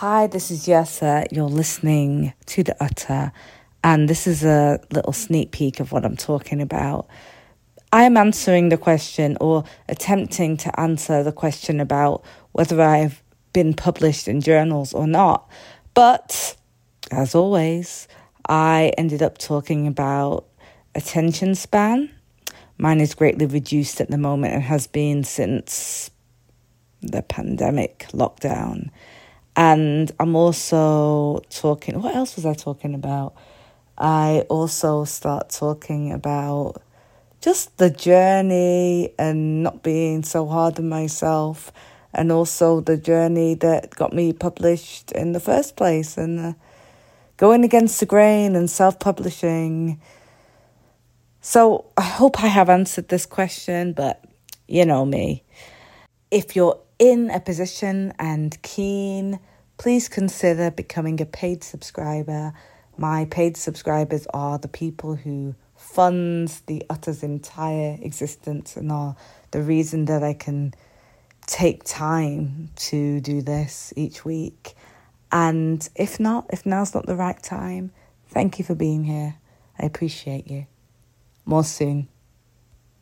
Hi, this is Yrsa. You're listening to The Utter, and this is a little sneak peek of what I'm talking about. I am answering the question or attempting to answer the question about whether I've been published in journals or not. But as always, I ended up talking about attention span. Mine is greatly reduced at the moment and has been since the pandemic lockdown. And I'm also talking, what else was I talking about? I also start talking about just the journey and not being so hard on myself, and also the journey that got me published in the first place, and going against the grain and self publishing. So I hope I have answered this question, but you know me. If you're in a position and keen, please consider becoming a paid subscriber. My paid subscribers are the people who funds the Utter's entire existence and are the reason that I can take time to do this each week. And if not, if now's not the right time, thank you for being here. I appreciate you. More soon.